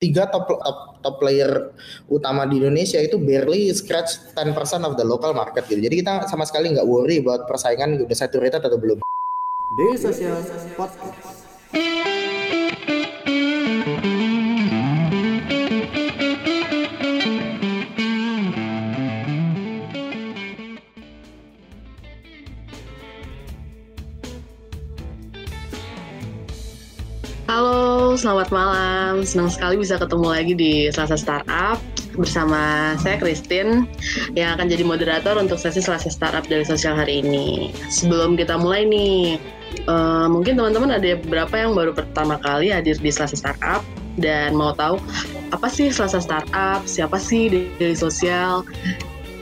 tiga top, top top player utama di Indonesia itu barely scratch 10% of the local market gitu. Jadi kita sama sekali nggak worry buat persaingan udah saturated atau belum. Daily Social Podcast. Selamat malam. Senang sekali bisa ketemu lagi di Selasa Startup bersama saya Christine yang akan jadi moderator untuk sesi Selasa Startup dari sosial hari ini. Sebelum kita mulai nih, uh, mungkin teman-teman ada beberapa yang baru pertama kali hadir di Selasa Startup dan mau tahu apa sih Selasa Startup, siapa sih dari sosial,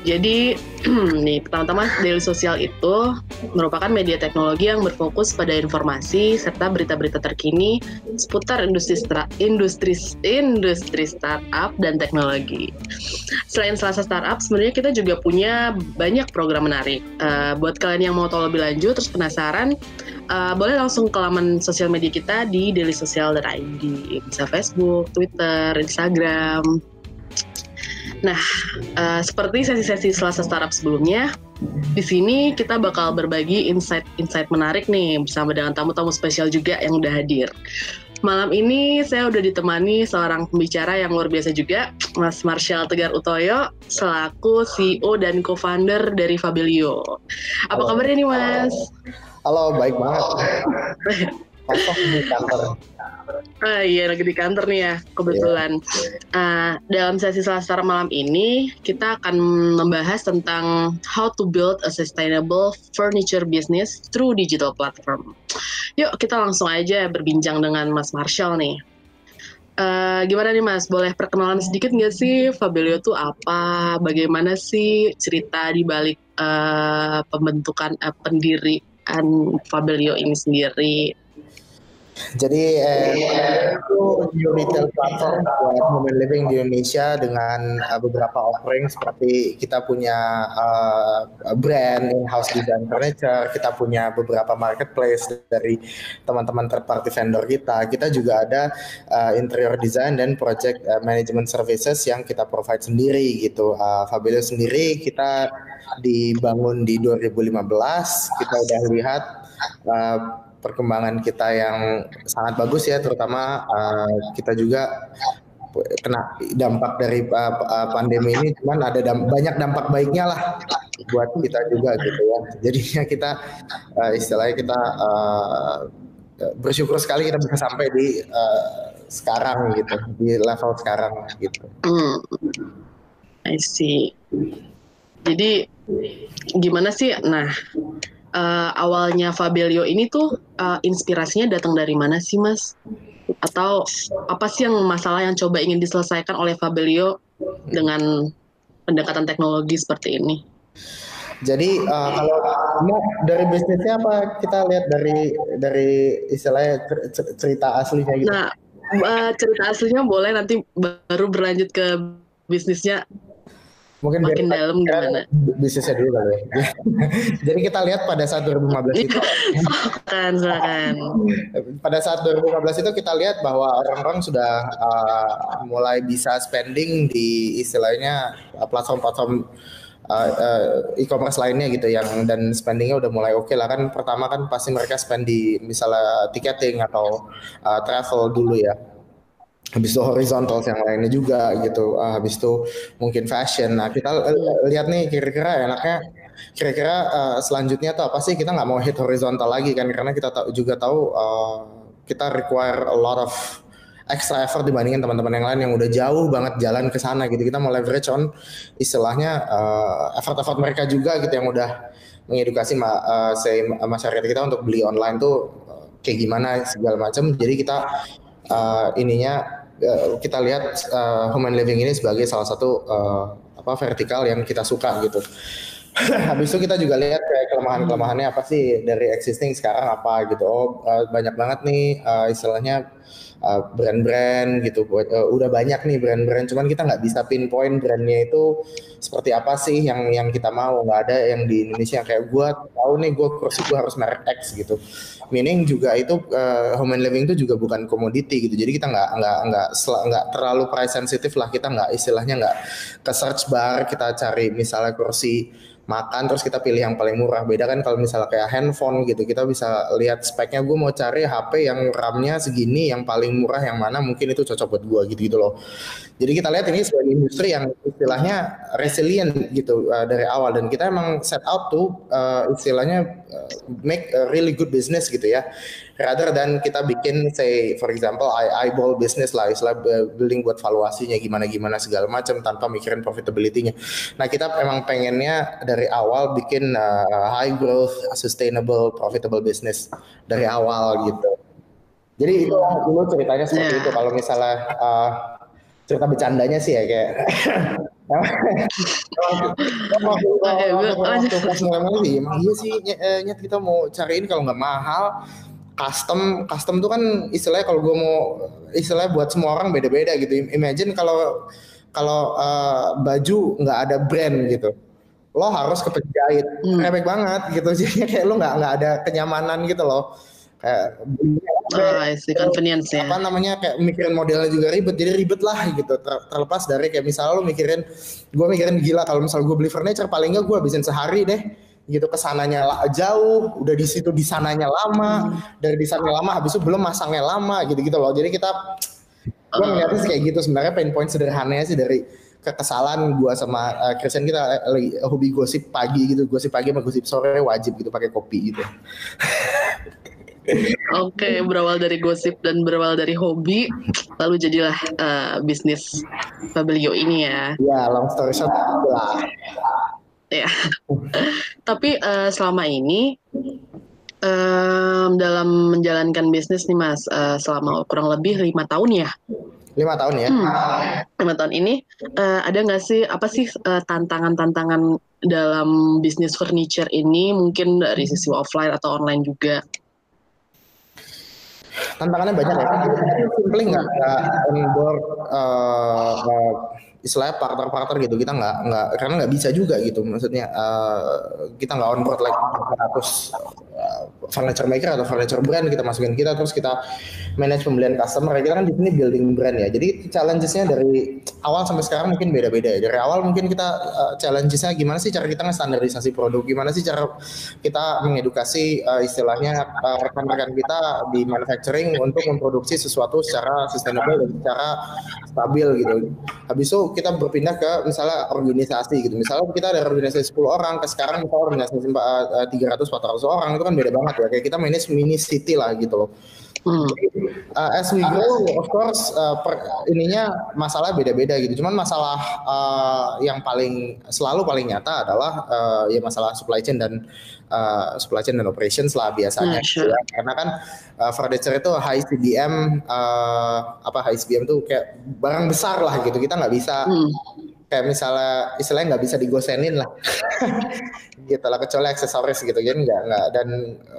jadi nih pertama-tama Daily Sosial itu merupakan media teknologi yang berfokus pada informasi serta berita-berita terkini seputar industri industri industri startup dan teknologi. Selain Selasa Startup, sebenarnya kita juga punya banyak program menarik. Uh, buat kalian yang mau tahu lebih lanjut terus penasaran, uh, boleh langsung ke laman sosial media kita di dailysocial.id. Bisa Facebook, Twitter, Instagram, Nah, uh, seperti sesi-sesi Selasa Startup sebelumnya, di sini kita bakal berbagi insight-insight menarik nih bersama dengan tamu-tamu spesial juga yang udah hadir. Malam ini saya udah ditemani seorang pembicara yang luar biasa juga, Mas Marshall Tegar Utoyo, selaku CEO dan co-founder dari Fabilio. Apa Halo. kabarnya nih Mas? Halo, baik banget. Kosong di kantor. Ah, iya lagi di kantor nih ya kebetulan. Yeah. Uh, dalam sesi Selasa malam ini kita akan membahas tentang how to build a sustainable furniture business through digital platform. Yuk kita langsung aja berbincang dengan Mas Marshall nih. Uh, gimana nih Mas? Boleh perkenalan sedikit nggak sih Fabelio itu apa? Bagaimana sih cerita di balik uh, pembentukan uh, pendirian Fabelio ini sendiri? Jadi eh, itu new retail platform buat moment living di Indonesia dengan uh, beberapa offering seperti kita punya uh, brand in-house design furniture, kita punya beberapa marketplace dari teman-teman third party vendor kita. Kita juga ada uh, interior design dan project uh, management services yang kita provide sendiri gitu. Uh, Fabio sendiri kita dibangun di 2015, kita udah lihat uh, perkembangan kita yang sangat bagus ya, terutama uh, kita juga kena dampak dari uh, pandemi ini, cuman ada dam banyak dampak baiknya lah buat kita juga gitu ya. Jadinya kita uh, istilahnya kita uh, bersyukur sekali kita bisa sampai di uh, sekarang gitu, di level sekarang gitu. Hmm. I see. Jadi gimana sih? Nah, uh, awalnya Fabelio ini tuh uh, inspirasinya datang dari mana sih Mas? Atau apa sih yang masalah yang coba ingin diselesaikan oleh Fabelio dengan pendekatan teknologi seperti ini? Jadi uh, kalau mau dari bisnisnya apa kita lihat dari dari istilahnya cerita aslinya gitu. Nah, uh, cerita aslinya boleh nanti baru berlanjut ke bisnisnya Mungkin makin dalam gimana? Bisnisnya dulu kali ya. Jadi kita lihat pada saat 2015 itu. kan, silakan. Pada saat 2015 itu kita lihat bahwa orang-orang sudah uh, mulai bisa spending di istilahnya uh, platform-platform uh, uh, e-commerce lainnya gitu yang dan spendingnya udah mulai oke okay lah kan pertama kan pasti mereka spend di misalnya tiketing atau uh, travel dulu ya habis itu horizontal yang lainnya juga gitu. Uh, habis itu mungkin fashion. Nah kita lihat nih kira-kira enaknya kira-kira uh, selanjutnya tuh apa sih? Kita nggak mau hit horizontal lagi kan karena kita tahu juga tahu uh, kita require a lot of extra effort dibandingin teman-teman yang lain yang udah jauh banget jalan ke sana gitu. Kita mau leverage on istilahnya uh, effort-effort mereka juga gitu yang udah mengedukasi ma uh, say, masyarakat kita untuk beli online tuh kayak gimana segala macam jadi kita uh, ininya Eh, kita lihat uh, human living ini sebagai salah satu uh, apa vertikal yang kita suka gitu. Habis itu kita juga lihat kayak kelemahan-kelemahannya apa sih dari existing sekarang apa gitu. Oh uh, banyak banget nih uh, istilahnya uh, brand-brand gitu. Uh, udah banyak nih brand-brand. Cuman kita nggak bisa pinpoint brandnya itu seperti apa sih yang yang kita mau. Nggak ada yang di Indonesia. Kayak gue tahu nih gue kursi gue harus merek X gitu. Meaning juga itu uh, home and living itu juga bukan komoditi gitu. Jadi kita nggak nggak nggak nggak terlalu price sensitif lah. Kita nggak istilahnya nggak ke search bar kita cari misalnya kursi makan terus kita pilih yang paling murah. Beda kan kalau misalnya kayak handphone gitu. Kita bisa lihat speknya. Gue mau cari HP yang RAM-nya segini yang paling murah yang mana mungkin itu cocok buat gue gitu gitu loh jadi kita lihat ini sebagai industri yang istilahnya resilient gitu uh, dari awal dan kita emang set out tuh uh, istilahnya uh, make a really good business gitu ya rather than kita bikin say for example eyeball business lah istilah building buat valuasinya gimana gimana segala macam tanpa mikirin profitability-nya. Nah, kita emang pengennya dari awal bikin uh, high growth, sustainable, profitable business dari awal gitu. Jadi itu dulu ceritanya seperti yeah. itu. Kalau misalnya uh, cerita bercandanya sih ya kayak. Emang iya sih nyet kita mau cariin kalau nggak mahal. Custom custom tuh kan istilahnya kalau gue mau istilahnya buat semua orang beda-beda gitu. Imagine kalau kalau uh, baju nggak ada brand gitu. Lo harus ke penjahit hmm. banget gitu. Jadi kayak lo nggak nggak ada kenyamanan gitu loh. Kayak Oh, isi convenience ya. Apa namanya kayak mikirin modelnya juga ribet, jadi ribet lah gitu. Ter terlepas dari kayak misalnya lo mikirin, gue mikirin gila kalau misal gue beli furniture paling nggak gue habisin sehari deh gitu. Ke sananya jauh udah di situ di sananya lama hmm. dari di sana lama habis itu belum masangnya lama gitu gitu loh. Jadi kita gue ngeliatnya sih kayak gitu sebenarnya. Pain point sederhananya sih dari kekesalan gue sama uh, Christian kita lagi hobi gosip pagi gitu. Gosip pagi sama gosip sore wajib gitu pakai kopi gitu Oke, okay, berawal dari gosip dan berawal dari hobi, lalu jadilah uh, bisnis Fabelio ini ya. Ya, long story short lah ya. Tapi uh, selama ini um, dalam menjalankan bisnis nih Mas, uh, selama kurang lebih lima tahun ya. Lima tahun ya. Hmm, lima tahun ini uh, ada nggak sih apa sih tantangan-tantangan uh, dalam bisnis furniture ini mungkin dari sisi offline atau online juga? Tantangannya banyak ya. Simply nggak on board uh, uh, istilahnya partner-partner gitu kita nggak nggak karena nggak bisa juga gitu. Maksudnya uh, kita nggak on board like 100 uh, furniture maker atau furniture brand kita masukin kita terus kita manage pembelian customer. Kita kan di sini building brand ya. Jadi challengesnya dari awal sampai sekarang mungkin beda-beda ya. Dari awal mungkin kita uh, challengesnya gimana sih cara kita standarisasi produk? Gimana sih cara kita mengedukasi uh, istilahnya uh, rekan-rekan kita di manufacturing untuk memproduksi sesuatu secara sustainable dan secara stabil gitu. Habis itu kita berpindah ke misalnya organisasi gitu. Misalnya kita ada organisasi 10 orang, ke sekarang kita organisasi 300 400 orang itu kan beda banget ya. Kayak kita manage mini city lah gitu loh. Hmm. Uh, as we go, of course, uh, per, ininya masalah beda-beda gitu. Cuman masalah uh, yang paling selalu paling nyata adalah uh, ya masalah supply chain dan uh, supply chain dan operations lah biasanya. Hmm, sure. ya. Karena kan uh, furniture itu high CBM, uh, apa high CBM tuh kayak barang besar lah gitu. Kita nggak bisa hmm. kayak misalnya istilahnya nggak bisa digosenin lah gitu lah kecuali aksesoris gitu. Kan nggak nggak. Dan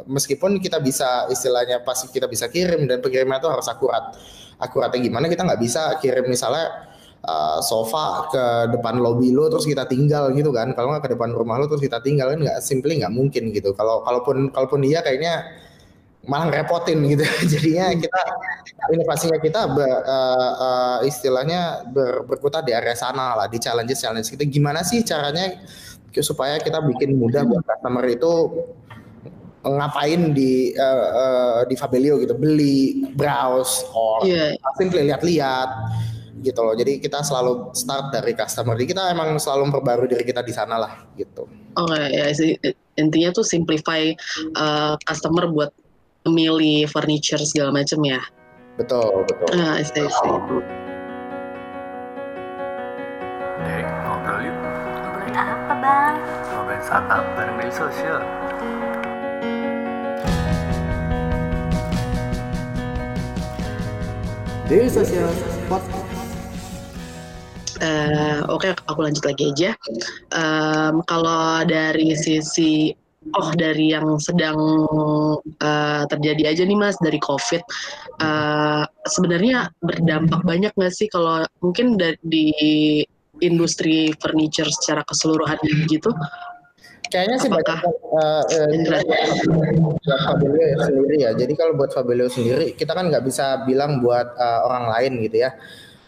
meskipun kita bisa istilahnya pasti kita bisa kirim dan pengiriman itu harus akurat. Akuratnya gimana kita nggak bisa kirim misalnya uh, sofa ke depan lobby lo terus kita tinggal gitu kan. Kalau nggak ke depan rumah lo terus kita tinggal. Kan nggak simply nggak mungkin gitu. Kalau kalaupun kalaupun dia kayaknya malah repotin gitu. Jadinya kita inovasinya kita be, uh, uh, istilahnya ber, berputar di area sana lah di challenge challenge kita. Gimana sih caranya supaya kita bikin mudah buat customer itu ngapain di uh, uh, di Fabelio gitu beli browse or yeah. simply lihat-lihat gitu loh. Jadi kita selalu start dari customer. Jadi kita emang selalu memperbarui diri kita di sana lah gitu. Oke okay, ya intinya tuh simplify uh, customer buat memilih furniture segala macam ya. Betul betul. Uh, see, see. Startup bareng sosial. Dari sosial podcast. Uh, Oke, okay, aku lanjut lagi aja. Um, kalau dari sisi oh dari yang sedang uh, terjadi aja nih mas dari COVID, uh, sebenarnya berdampak banyak nggak sih kalau mungkin dari di industri furniture secara keseluruhan gitu? Kayaknya sih banyak uh, uh, buat Fabelio ya sendiri ya. Jadi kalau buat Fabelio sendiri, kita kan nggak bisa bilang buat uh, orang lain gitu ya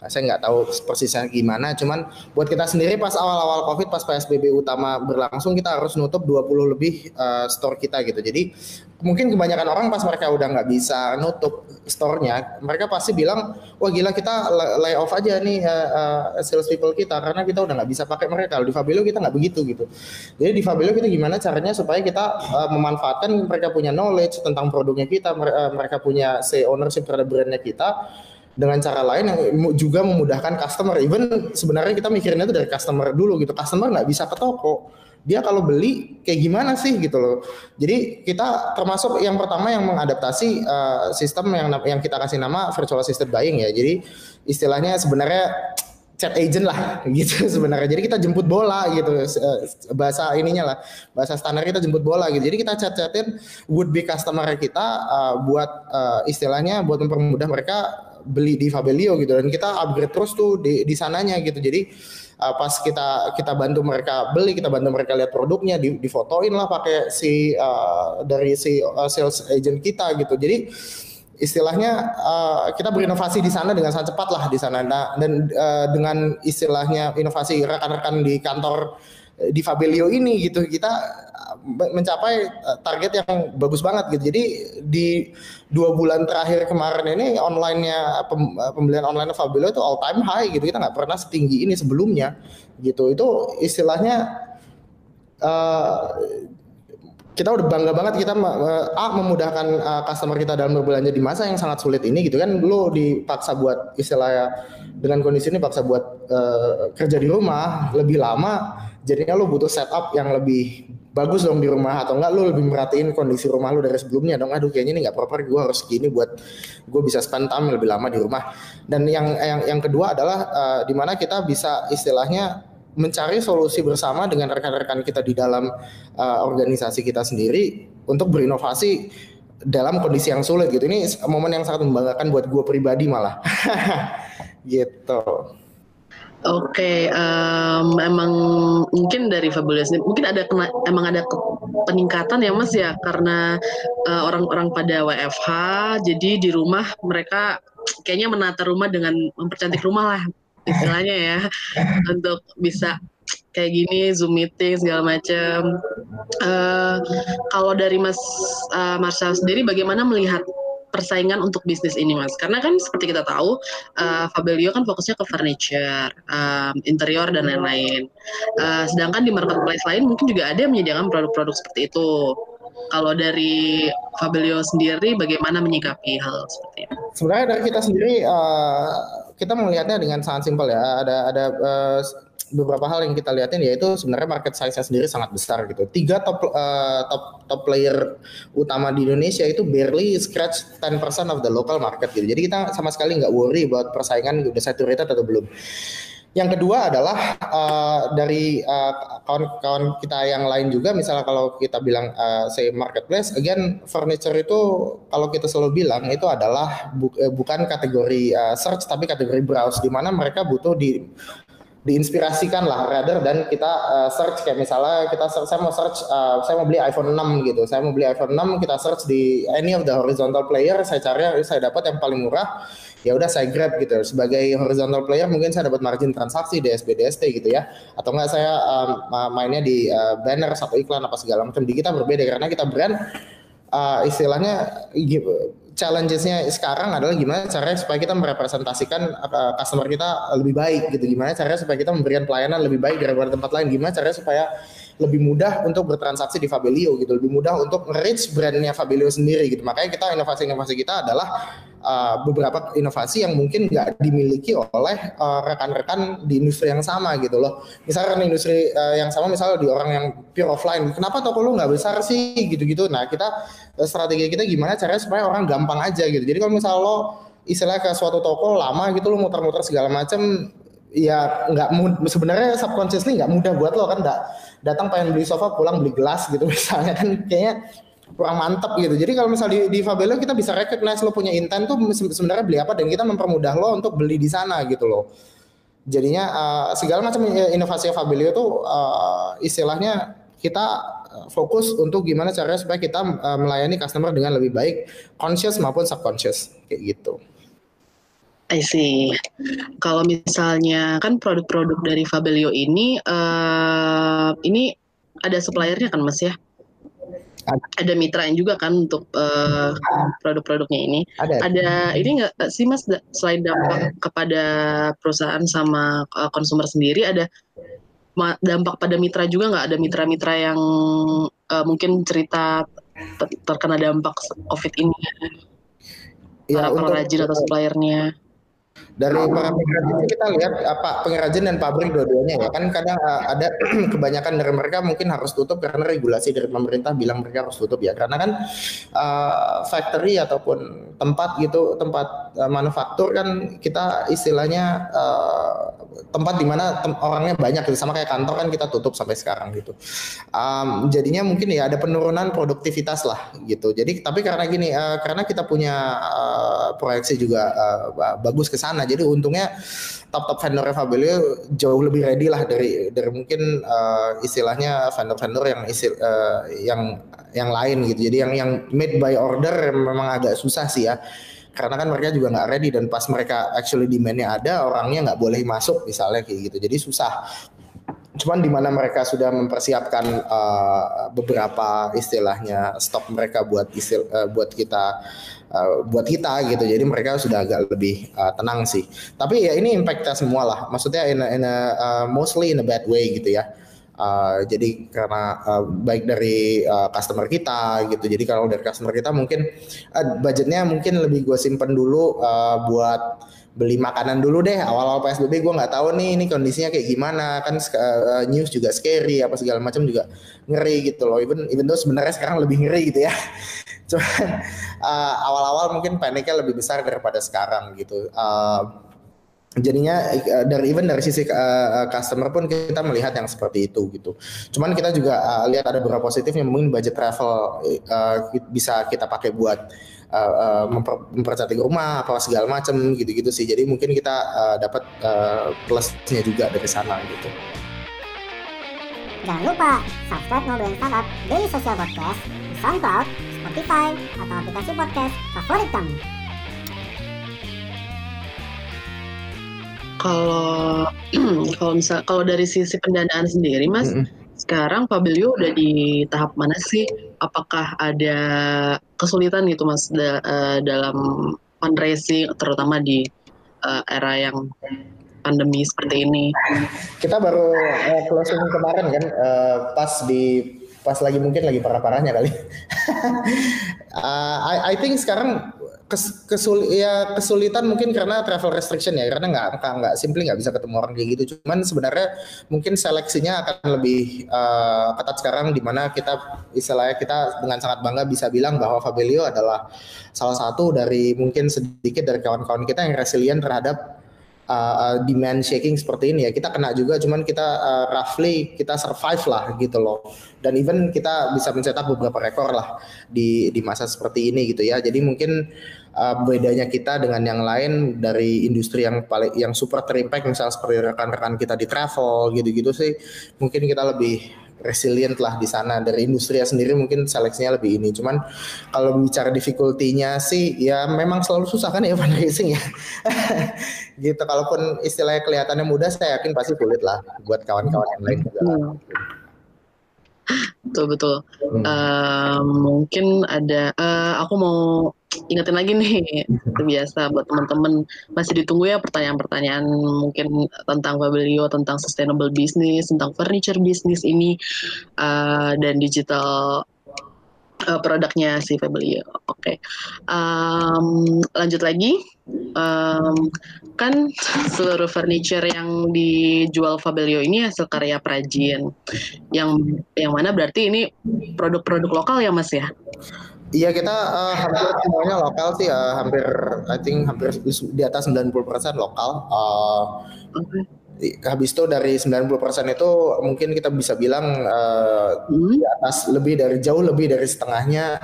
Nah, saya nggak tahu persisnya gimana, cuman buat kita sendiri pas awal-awal COVID, pas PSBB utama berlangsung, kita harus nutup 20 lebih uh, store kita gitu. Jadi mungkin kebanyakan orang pas mereka udah nggak bisa nutup store-nya, mereka pasti bilang, wah gila kita lay off aja nih uh, uh, sales people kita, karena kita udah nggak bisa pakai mereka. Kalau di Fabelo kita nggak begitu gitu. Jadi di Fabelo kita gimana caranya supaya kita uh, memanfaatkan mereka punya knowledge tentang produknya kita, mereka punya say ownership terhadap brandnya kita, dengan cara lain yang juga memudahkan customer. Even sebenarnya kita mikirinnya itu dari customer dulu gitu. Customer nggak bisa ke toko. Dia kalau beli kayak gimana sih gitu loh. Jadi kita termasuk yang pertama yang mengadaptasi uh, sistem yang yang kita kasih nama virtual assisted buying ya. Jadi istilahnya sebenarnya chat agent lah gitu sebenarnya. Jadi kita jemput bola gitu eh, bahasa ininya lah bahasa standar kita jemput bola gitu. Jadi kita chat-chatin would be customer kita uh, buat uh, istilahnya buat mempermudah mereka beli di Fabelio gitu dan kita upgrade terus tuh di di sananya gitu. Jadi uh, pas kita kita bantu mereka beli, kita bantu mereka lihat produknya, di, difotoin lah pakai si uh, dari si uh, sales agent kita gitu. Jadi istilahnya uh, kita berinovasi di sana dengan sangat cepat lah di sana nah, dan uh, dengan istilahnya inovasi rekan-rekan di kantor di Fabelio ini gitu kita mencapai eh, target yang bagus banget gitu. Jadi di dua bulan terakhir kemarin ini onlinenya eh, pembelian online Fabilo itu all time high gitu. Kita nggak pernah setinggi ini sebelumnya gitu. Itu istilahnya uh, kita udah bangga banget kita uh, a memudahkan uh, customer kita dalam berbelanja di masa yang sangat sulit ini gitu kan lo dipaksa buat istilahnya dengan kondisi ini paksa buat uh, kerja di rumah lebih lama jadinya lo butuh setup yang lebih bagus dong di rumah atau enggak lu lebih merhatiin kondisi rumah lu dari sebelumnya dong. Aduh kayaknya ini nggak proper gue harus gini buat gue bisa spend time lebih lama di rumah. Dan yang yang yang kedua adalah uh, di mana kita bisa istilahnya mencari solusi bersama dengan rekan-rekan kita di dalam uh, organisasi kita sendiri untuk berinovasi dalam kondisi yang sulit gitu. Ini momen yang sangat membanggakan buat gue pribadi malah. Gitu. Oke, okay, um, emang mungkin dari Fabulous mungkin ada kena, emang ada peningkatan ya Mas ya karena uh, orang-orang pada WFH, jadi di rumah mereka kayaknya menata rumah dengan mempercantik rumah lah istilahnya ya untuk bisa kayak gini zoom meeting segala macam. Uh, kalau dari Mas uh, Marshall sendiri, bagaimana melihat persaingan untuk bisnis ini mas karena kan seperti kita tahu uh, Fabelio kan fokusnya ke furniture um, interior dan lain-lain uh, sedangkan di marketplace lain mungkin juga ada yang menyediakan produk-produk seperti itu kalau dari Fabelio sendiri bagaimana menyikapi hal seperti ini? Sebenarnya dari kita sendiri uh, kita melihatnya dengan sangat simpel ya. Ada ada uh, beberapa hal yang kita lihatin yaitu sebenarnya market size-nya sendiri sangat besar gitu. Tiga top uh, top top player utama di Indonesia itu barely scratch 10% of the local market gitu. Jadi kita sama sekali nggak worry buat persaingan udah saturated atau belum. Yang kedua adalah uh, dari kawan-kawan uh, kita yang lain juga, misalnya kalau kita bilang uh, say marketplace, again furniture itu kalau kita selalu bilang itu adalah bu bukan kategori uh, search tapi kategori browse, di mana mereka butuh di diinspirasikan lah rather dan kita uh, search kayak misalnya kita search, saya mau search uh, saya mau beli iPhone 6 gitu. Saya mau beli iPhone 6 kita search di any of the horizontal player saya cari saya dapat yang paling murah. Ya udah saya grab gitu. Sebagai horizontal player mungkin saya dapat margin transaksi DSP DST gitu ya. Atau enggak saya um, mainnya di uh, banner satu iklan apa segala macam. Di kita berbeda karena kita brand uh, istilahnya challengesnya sekarang adalah gimana caranya supaya kita merepresentasikan customer kita lebih baik gitu. Gimana caranya supaya kita memberikan pelayanan lebih baik daripada tempat lain? Gimana caranya supaya lebih mudah untuk bertransaksi di Fabelio gitu? Lebih mudah untuk reach brandnya Fabelio sendiri gitu. Makanya kita inovasi-inovasi kita adalah uh, beberapa inovasi yang mungkin nggak dimiliki oleh uh, rekan-rekan di industri yang sama gitu loh. Misalkan industri uh, yang sama misalnya di orang yang pure offline kenapa toko lo nggak besar sih? gitu-gitu. Nah kita strategi kita gimana caranya supaya orang gampang aja gitu. Jadi kalau misalnya lo istilah ke suatu toko lama gitu lo muter-muter segala macam ya nggak sebenarnya subconsciously nggak mudah buat lo kan nggak datang pengen beli sofa pulang beli gelas gitu misalnya kan. Kayaknya kurang mantap gitu. Jadi kalau misalnya di, di Fabelio kita bisa recognize lo punya intent tuh sebenarnya beli apa dan kita mempermudah lo untuk beli di sana gitu loh. Jadinya uh, segala macam inovasi Fabelio tuh uh, istilahnya kita fokus untuk gimana caranya supaya kita uh, melayani customer dengan lebih baik, conscious maupun subconscious kayak gitu. I see. Kalau misalnya kan produk-produk dari Fabelio ini, uh, ini ada suppliernya kan Mas ya? Ada, ada mitra yang juga kan untuk uh, produk-produknya ini. Ada. Ada ini nggak sih Mas selain dampak kepada perusahaan sama uh, konsumer sendiri ada dampak pada mitra juga nggak ada mitra-mitra yang uh, mungkin cerita terkena dampak COVID ini? Ya, para pengrajin atau suppliernya dari para pengrajin kita lihat apa pengrajin dan pabrik dua-duanya ya. Kan kadang uh, ada kebanyakan dari mereka mungkin harus tutup karena regulasi dari pemerintah bilang mereka harus tutup ya. Karena kan uh, factory ataupun tempat gitu tempat uh, manufaktur kan kita istilahnya uh, tempat di mana tem orangnya banyak gitu. Sama kayak kantor kan kita tutup sampai sekarang gitu. Um, jadinya mungkin ya ada penurunan produktivitas lah gitu. Jadi tapi karena gini uh, karena kita punya uh, proyeksi juga uh, bagus ke sana jadi untungnya top-top vendor Fabelio jauh lebih ready lah dari dari mungkin uh, istilahnya vendor-vendor yang isil, uh, yang yang lain gitu. Jadi yang yang made by order memang agak susah sih ya. Karena kan mereka juga nggak ready dan pas mereka actually demandnya ada orangnya nggak boleh masuk misalnya kayak gitu. Jadi susah cuman di mana mereka sudah mempersiapkan uh, beberapa istilahnya stok mereka buat istil uh, buat kita uh, buat kita gitu. Jadi mereka sudah agak lebih uh, tenang sih. Tapi ya ini impactnya semua lah maksudnya in a, in a, uh, mostly in a bad way gitu ya. Uh, jadi karena uh, baik dari uh, customer kita gitu. Jadi kalau dari customer kita mungkin uh, budgetnya mungkin lebih gue simpen dulu uh, buat beli makanan dulu deh. Awal-awal PSBB gue nggak tahu nih ini kondisinya kayak gimana. Kan uh, news juga scary apa segala macam juga ngeri gitu loh. Even even tuh sebenarnya sekarang lebih ngeri gitu ya. Cuman uh, awal-awal mungkin paniknya lebih besar daripada sekarang gitu. Uh, jadinya dari even dari sisi uh, customer pun kita melihat yang seperti itu gitu. Cuman kita juga uh, lihat ada beberapa positifnya. Mungkin budget travel uh, bisa kita pakai buat uh, uh, memper, mempercantik rumah apa segala macam gitu-gitu sih. Jadi mungkin kita uh, dapat uh, plusnya juga dari sana gitu. Jangan lupa subscribe Ngobrolin Startup Daily Social Podcast di SoundCloud, Spotify, atau aplikasi podcast favorit kamu. Kalau kalau misal kalau dari sisi pendanaan sendiri, Mas, mm -hmm sekarang Fabelio udah di tahap mana sih? Apakah ada kesulitan gitu mas da, uh, dalam fundraising terutama di uh, era yang pandemi seperti ini? Kita baru uh, closing kemarin kan uh, pas di pas lagi mungkin lagi parah-parahnya kali. uh, I, I think sekarang kes, kesul ya kesulitan mungkin karena travel restriction ya karena nggak nggak simply nggak bisa ketemu orang kayak gitu. Cuman sebenarnya mungkin seleksinya akan lebih uh, ketat sekarang di mana kita istilahnya kita dengan sangat bangga bisa bilang bahwa Fabelio adalah salah satu dari mungkin sedikit dari kawan-kawan kita yang resilient terhadap uh, demand shaking seperti ini ya. Kita kena juga cuman kita uh, roughly kita survive lah gitu loh. Dan even kita bisa mencetak beberapa rekor lah di di masa seperti ini gitu ya. Jadi mungkin uh, bedanya kita dengan yang lain dari industri yang paling yang super terimpact misalnya seperti rekan-rekan kita di travel gitu-gitu sih mungkin kita lebih resilient lah di sana. Dari industri sendiri mungkin seleksinya lebih ini. Cuman kalau bicara difficulty-nya sih ya memang selalu susah kan ya fundraising ya? Gitu kalaupun istilahnya kelihatannya mudah saya yakin pasti sulit lah buat kawan-kawan yang lain juga hmm. betul betul. Hmm. uh, mungkin ada uh, aku mau ingetin lagi nih biasa buat teman-teman masih ditunggu ya pertanyaan-pertanyaan mungkin tentang Fabelio tentang sustainable business tentang furniture business ini uh, dan digital uh, produknya si Fabelio. Oke, okay. um, lanjut lagi. Um, kan seluruh furniture yang dijual Fabelio ini hasil karya perajin. Yang yang mana berarti ini produk-produk lokal ya Mas ya? Iya kita uh, hampir semuanya lokal sih uh, hampir I think hampir di atas 90% lokal. Uh, habis itu dari 90% itu mungkin kita bisa bilang uh, Hmm. di atas lebih dari jauh lebih dari setengahnya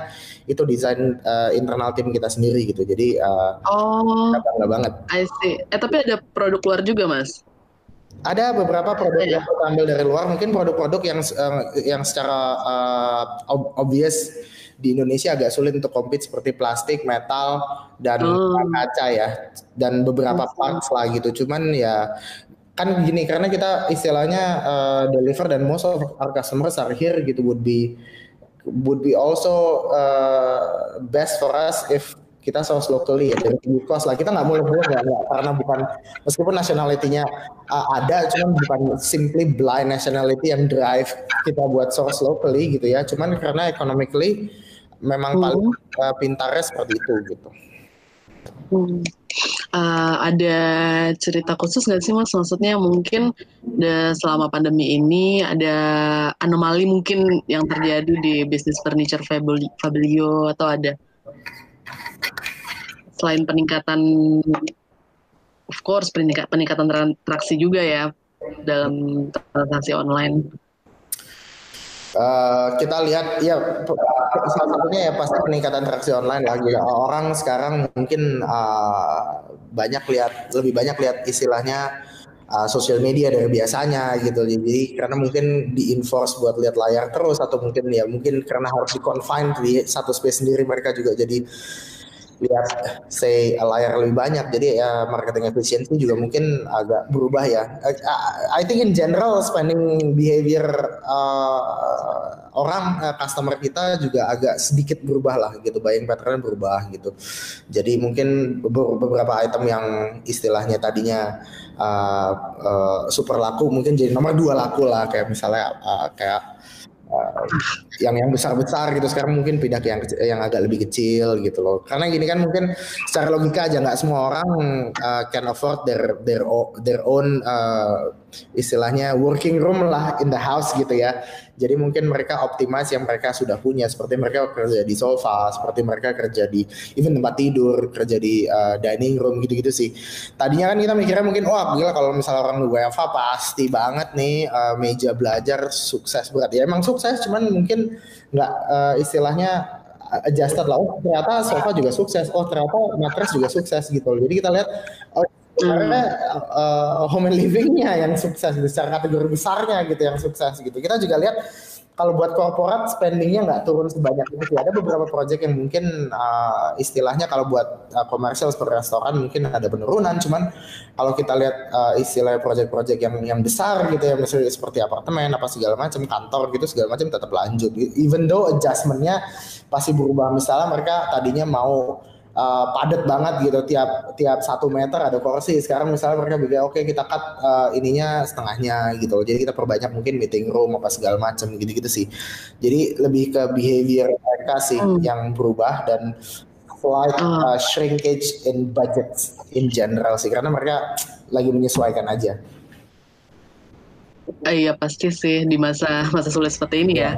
itu desain uh, internal tim kita sendiri gitu. Jadi uh, Oh, kita bangga banget. I see. Eh tapi ada produk luar juga mas? Ada beberapa produk Iya. yang kita ambil dari luar, mungkin produk-produk yang uh, yang secara uh, ob- obvious di Indonesia agak sulit untuk compete seperti plastik, metal, dan Oh. kaca ya, dan beberapa parts lah gitu. Cuman ya kan gini karena kita istilahnya uh, deliver dan most of our customers are here gitu. Would be would be also uh, best for us if kita source locally ya. Dari segi cost lah. Kita nggak boleh boleh nggak nggak, karena bukan meskipun nationality-nya uh, ada cuman bukan simply blind nationality yang drive kita buat source locally gitu ya. Cuman karena economically memang Hmm. paling uh, pintarnya seperti itu gitu Hmm. Eh, ada cerita khusus nggak sih mas? Maksudnya mungkin de- selama pandemi ini ada anomali mungkin yang terjadi di bisnis furniture Fabelio atau ada selain peningkatan, of course peningkat, peningkatan transaksi juga ya dalam transaksi online. Eh, kita lihat ya salah satunya ya pasti peningkatan transaksi online lah. Orang sekarang mungkin eh, banyak lihat lebih banyak lihat istilahnya eh, sosial media dari biasanya gitu. Jadi karena mungkin di enforce buat lihat layar terus atau mungkin ya mungkin karena harus di confine di satu space sendiri mereka juga jadi lihat say layar lebih banyak. Jadi ya marketing efficiency juga mungkin agak berubah ya. I, I think in general spending behavior uh, orang uh, customer kita juga agak sedikit berubah lah gitu. Buying pattern berubah gitu. Jadi mungkin be- beberapa item yang istilahnya tadinya uh, uh, super laku mungkin jadi nomor dua laku lah. Kayak misalnya uh, kayak uh, yang yang besar-besar gitu. Sekarang mungkin pindah ke yang yang agak lebih kecil gitu loh. Karena gini kan mungkin secara logika aja nggak semua orang uh, can afford their their their own uh, istilahnya working room lah in the house gitu ya. Jadi mungkin mereka optimize yang mereka sudah punya. Seperti mereka kerja di sofa seperti mereka kerja di even tempat tidur kerja di uh, dining room gitu-gitu sih. Tadinya kan kita mikirnya mungkin wah gila kalau misalnya orang WFA pasti banget nih uh, meja belajar sukses berat. Ya emang sukses cuman mungkin nggak uh, istilahnya adjusted lah. Oh ternyata sofa juga sukses. Oh ternyata mattress juga sukses gitu. Jadi kita lihat oh sebenarnya uh, home and livingnya yang sukses secara kategori besarnya gitu yang sukses gitu kita juga lihat kalau buat korporat spendingnya nggak turun sebanyak itu. Ada beberapa project yang mungkin uh, istilahnya kalau buat uh, komersial seperti restoran mungkin ada penurunan. Cuman kalau kita lihat uh, istilah project-project yang yang besar gitu ya, misalnya seperti apartemen apa segala macam, kantor gitu segala macam tetap lanjut. Even though adjustmentnya pasti berubah. Misalnya mereka tadinya mau uh, padat banget gitu tiap tiap satu meter ada kursi sekarang misalnya mereka bilang oke kita cut uh, ininya setengahnya gitu jadi kita perbanyak mungkin meeting room apa segala macam gitu gitu sih jadi lebih ke behavior mereka sih Hmm. yang berubah dan slight Ah. uh, shrinkage in budget in general sih karena mereka lagi menyesuaikan aja Eh, iya pasti sih di masa masa sulit seperti ini ya.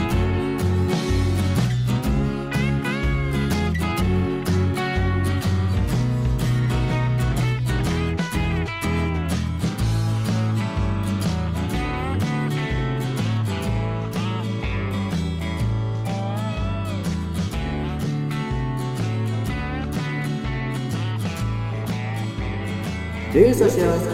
Daily Social Podcast.